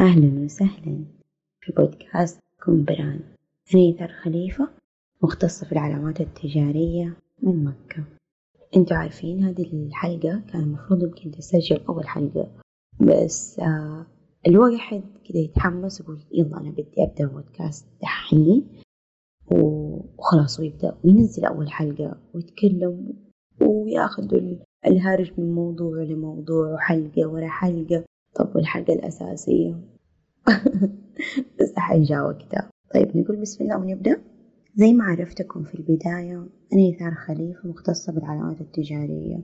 أهلا وسهلا في بودكاست كن براند أنا إيثار خليفة مختصة في العلامات التجارية من مكة. أنتوا عارفين هذه الحلقة كان المفروض يمكن تسجل أول حلقة بس آه الواحد كده يتحمس يقول يلا أنا بدي أبدأ بودكاست دحين وخلاص ويبدأ وينزل أول حلقة ويتكلم وياخذ الهرج من موضوع لموضوع وحلقة ورا حلقة. طب والحلقة الأساسية؟ بس حيجا وقتها طيب نقول بسم الله ونبدأ. زي ما عرفتكم في البداية أنا إيثار خليفة مختصة بالعلامات التجارية.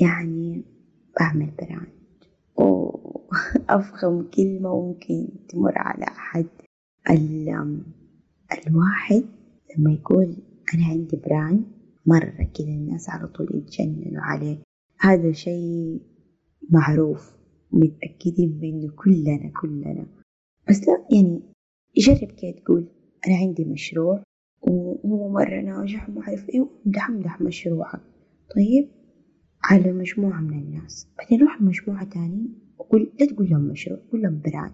يعني بعمل brand. وأفخم كلمة ممكن تمر على أحد. الواحد لما يقول أنا عندي brand مرة كذا الناس على طول يتجننوا عليه. هذا شيء معروف. متأكدين منه كلنا كلنا. بس لا يعني جرب كده تقول أنا عندي مشروع وهو مرة ناجح وما أعرف إيه وامدح امدح مشروعك. طيب على مجموعة من الناس. بعدين روح مجموعة تانية وقول لا تقول لهم مشروع قول لهم brand.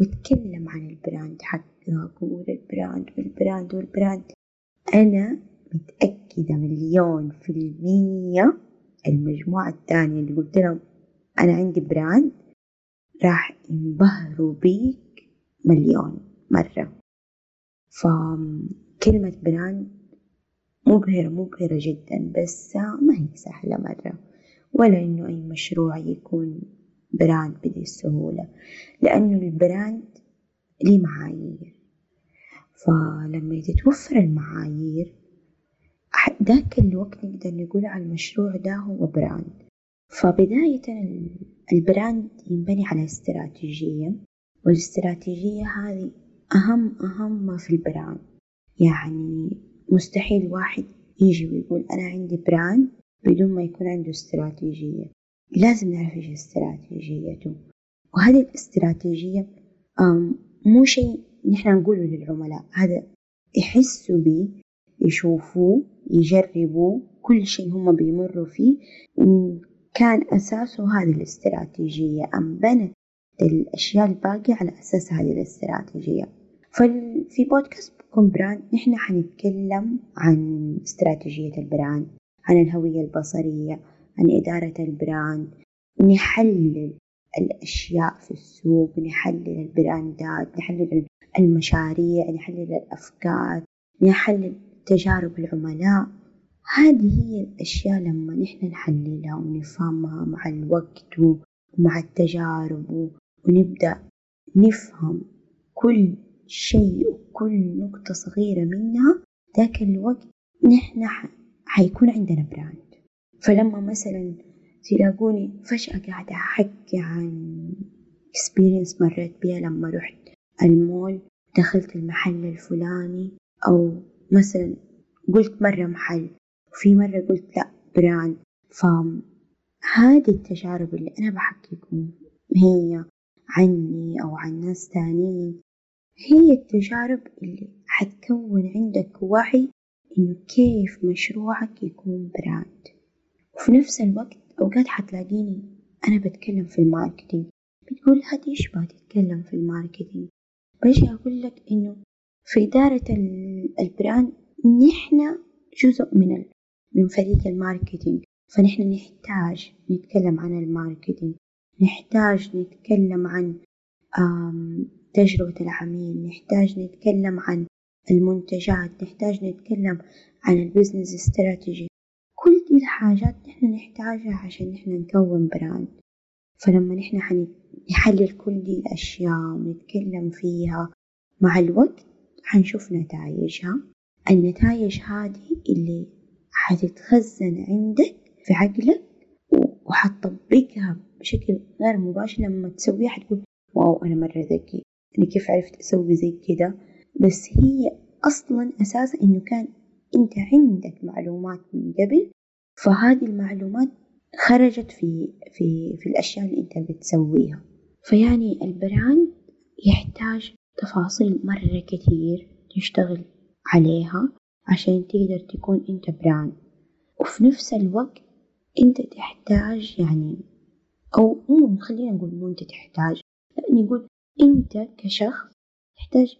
واتكلم عن البراند حقك وقول البراند والبراند والبراند. أنا متأكدة مليون في المية المجموعة التانية اللي قلت لهم أنا عندي brand راح ينبهروا بيك مليون مرة. فكلمة brand مبهرة مبهرة جدا بس ما هي سهلة مرة. ولا إنه أي مشروع يكون brand بهذه السهولة لأنه ال brand ليه معايير. فلما تتوفر المعايير ذاك الوقت نقدر نقول على المشروع ده هو brand. فبداية ال brand ينبني على استراتيجية والاستراتيجية هذه أهم أهم ما في ال brand. يعني مستحيل واحد يجي ويقول أنا عندي brand بدون ما يكون عنده استراتيجية. لازم نعرف إيش استراتيجيته. وهذه الاستراتيجية مو شيء نحن نقوله للعملاء هذا يحسوا به يشوفوه يجربوا كل شيء هم بيمروا فيه كان أساسه هذه الاستراتيجية انبنت الأشياء الباقية على أساس هذه الاستراتيجية؟ ففي بودكاست كن brand نحن حنتكلم عن استراتيجية ال brand عن الهوية البصرية عن إدارة البراند نحلل الأشياء في السوق نحلل البراندات نحلل المشاريع نحلل الأفكار نحلل تجارب العملاء. هذه هي الأشياء لما نحن نحللها ونفهمها مع الوقت ومع التجارب ونبدأ نفهم كل شيء وكل نقطة صغيرة منها ذاك الوقت نحن حيكون عندنا brand فلما مثلا تلاقوني فجأة قاعدة أحكي عن experience مريت بيها لما رحت المول دخلت المحل الفلاني أو مثلا قلت مرة محل وفي مرة قلت لأ brand فهذه التجارب اللي أنا بحكيكم هي عني أو عن ناس تانيين هي التجارب اللي حتكون عندك وعي إنه كيف مشروعك يكون brand. وفي نفس الوقت أوقات حتلاقيني أنا بتكلم في ال marketing. بتقول هذه إيش تتكلم في ال marketing. بجي أقول لك إنه في إدارة ال brand نحن جزء من من فريق ال marketing. فنحن نحتاج نتكلم عن ال marketing. نحتاج نتكلم عن تجربة العميل. نحتاج نتكلم عن المنتجات. نحتاج نتكلم عن ال business strategy كل دي الحاجات نحن نحتاجها عشان نحن نكون brand فلما نحن حنحلل كل دي الأشياء ونتكلم فيها مع الوقت حنشوف نتائجها. النتائج هذه اللي حتتخزن عندك في عقلك وحتطبقها بشكل غير مباشر. لما تسويها حتقول واو أنا مرة ذكي أنا كيف عرفت أسوي زي كده؟ بس هي أصلا أساسا إنه كان أنت عندك معلومات من قبل. فهذه المعلومات خرجت في في في الأشياء اللي أنت بتسويها. فيعني البراند يحتاج تفاصيل مرة كتير تشتغل عليها. عشان تقدر تكون أنت براند. وفي نفس الوقت أنت تحتاج يعني أو مو خلينا نقول مو أنت تحتاج نقول أنت كشخص تحتاج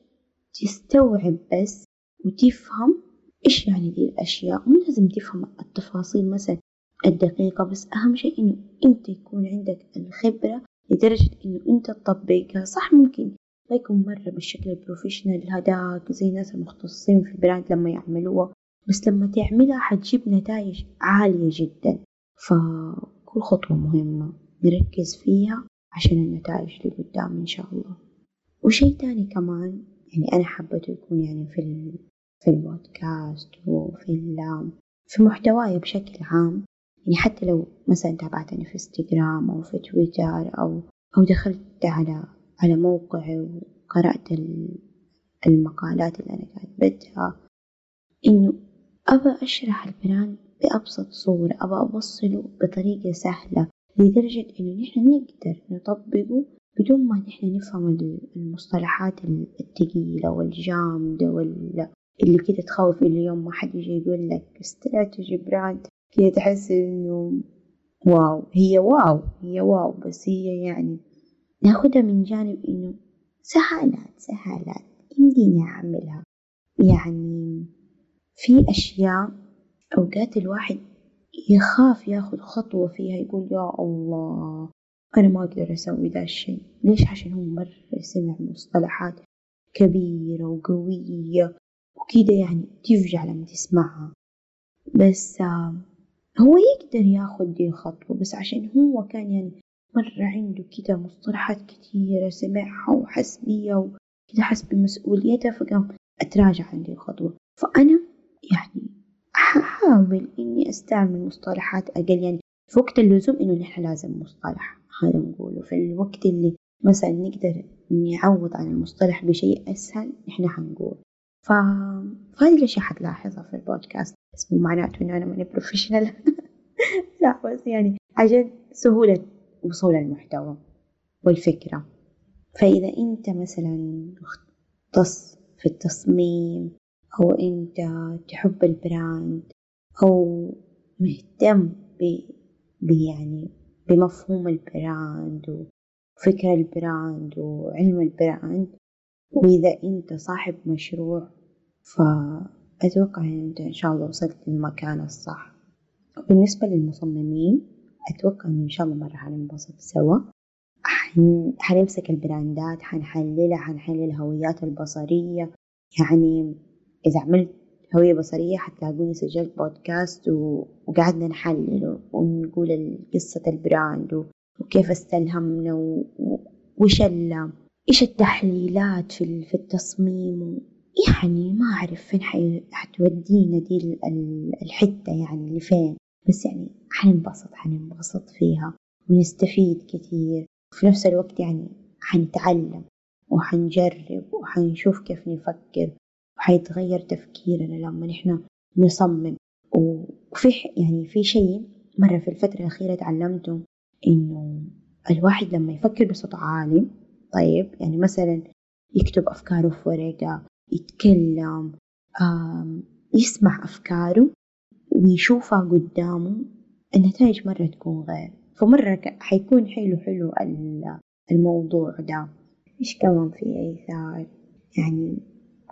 تستوعب بس وتفهم إيش يعني دي الأشياء. مو لازم تفهم التفاصيل مثلا الدقيقة بس أهم شيء إنه أنت يكون عندك الخبرة لدرجة إنه أنت تطبقها. صح ممكن ما يكون مرة بالشكل ال professional هداك زي الناس المختصين في ال brand لما يعملوها. بس لما تعملها حتجيب نتائج عالية جدا. فكل خطوة مهمة نركز فيها عشان النتائج اللي قدام إن شاء الله. وشي تاني كمان يعني أنا حبيته يكون يعني في ال في البودكاست وفي في محتواي بشكل عام. يعني حتى لو مثلا تابعتني في إنستغرام أو في تويتر أو أو دخلت على على موقعي وقرأت المقالات اللي أنا كاتبتها إنه أبى أشرح ال brand بأبسط صورة أبى أوصله بطريقة سهلة لدرجة إنه نحن نقدر نطبقه بدون ما نحن نفهم المصطلحات الثقيلة والجامدة وال اللي كده تخوف اليوم ما حد يجي يقول لك strategy brand كده تحس إنه wow هي wow هي wow بس هي يعني ناخدها من جانب إنه سهالات سهالات يمديني أعملها يعني في أشياء أوقات الواحد يخاف ياخد خطوة فيها يقول يا الله أنا ما أقدر أسوي ذا الشيء. ليش؟ عشان هو مرة سمع مصطلحات كبيرة وقوية وكده يعني تفجع لما تسمعها. بس هو يقدر ياخد دي الخطوة بس عشان هو كان يعني مرة عنده كده مصطلحات كتيرة سمعها وحس بيها وكده حس بمسؤوليتها فقام أتراجع عن الخطوة. فأنا يعني أحاول إني أستعمل مصطلحات أقل يعني في وقت اللزوم إنه نحن لازم مصطلح هذا نقوله. في الوقت اللي مثلا نقدر نعوض عن المصطلح بشيء أسهل نحن حنقول. ف... فهذه الأشياء حتلاحظها في البودكاست. بس مو معناته إنه أنا ماني professional لا بس يعني عشان سهولة وصول المحتوى والفكرة. فإذا أنت مثلا مختص في التصميم أو أنت تحب ال brand أو مهتم ب يعني بمفهوم ال brand وفكر ال brand وعلم ال brand وإذا أنت صاحب مشروع فأتوقع أن أنت إن شاء الله وصلت للمكان الصح. وبالنسبة للمصممين أتوقع إن شاء الله مرة حننبسط سوا. حنمسك البراندات حنحللها حنحلل الهويات البصرية. يعني إذا عملت هوية بصرية حتلاقوني سجلت بودكاست وقعدنا نحلل ونقول قصة البراند وكيف استلهمنا وش إيش التحليلات في في التصميم يعني ما أعرف فين حتودينا دي الحتة يعني اللي فين بس يعني حننبسط حننبسط فيها ونستفيد كثير وفي نفس الوقت يعني حنتعلم وحنجرب وحنشوف كيف نفكر وحيتغير تفكيرنا لما نحن نصمم. وفي يعني في شيء مرة في الفترة الأخيرة تعلمته إنه الواحد لما يفكر بصوت عالي طيب يعني مثلا يكتب أفكاره في ورقة يتكلم يسمع أفكاره ويشوفها قدامه النتائج مرة تكون غير. فمرة حيكون حلو حلو الموضوع ده. إيش كمان في إيثار يعني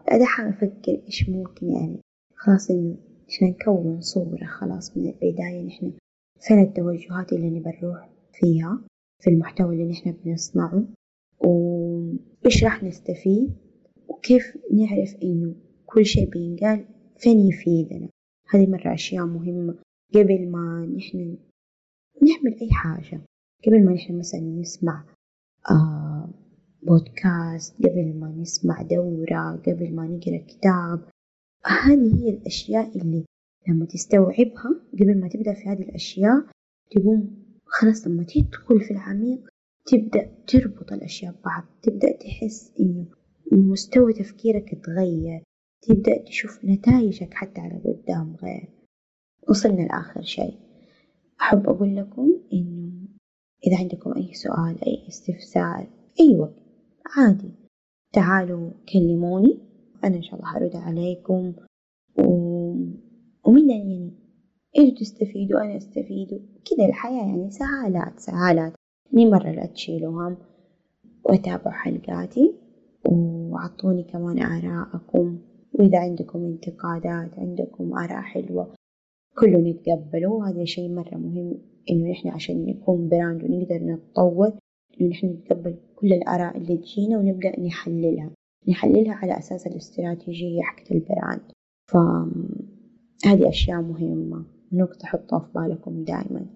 قاعدة أفكر إيش ممكن يعني خلاص إنه عشان نكون صورة خلاص من البداية نحن فين التوجهات اللي نبى نروح فيها؟ في المحتوى اللي نحن بنصنعه؟ وإيش راح نستفيد؟ وكيف نعرف إنه كل شيء بينقال؟ فين يفيدنا؟ هذه مرة أشياء مهمة. قبل ما نحن نعمل أي حاجة قبل ما نحن مثلا نسمع آه بودكاست قبل ما نسمع دورة قبل ما نقرأ كتاب هذه هي الأشياء اللي لما تستوعبها قبل ما تبدأ في هذه الأشياء تقوم خلاص لما تدخل في العميق تبدأ تربط الأشياء ببعض تبدأ تحس إنه مستوى تفكيرك اتغير. تبدأ تشوف نتائجك حتى على قدام غير. وصلنا لآخر شيء. أحب أقول لكم إنه إذا عندكم أي سؤال أي استفسار أي وقت عادي. تعالوا كلموني أنا إن شاء الله هرد عليكم. و... ومن يعني إنتوا تستفيدوا أنا أستفيد. كذا الحياة يعني سهالات سهالات. مي مرة لا تشيلوا هم وأتابعوا حلقاتي. وعطوني كمان آراءكم. وإذا عندكم انتقادات عندكم آراء حلوة كله نتقبله هذا شيء مرة مهم إنه نحن عشان نكون brand ونقدر نتطور إنه نحن نتقبل كل الآراء اللي تجينا ونبدأ نحللها. نحللها على أساس الاستراتيجية حقت ال brand. فهذه أشياء مهمة نقطة حطوها في بالكم دائما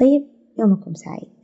طيب يومكم سعيد.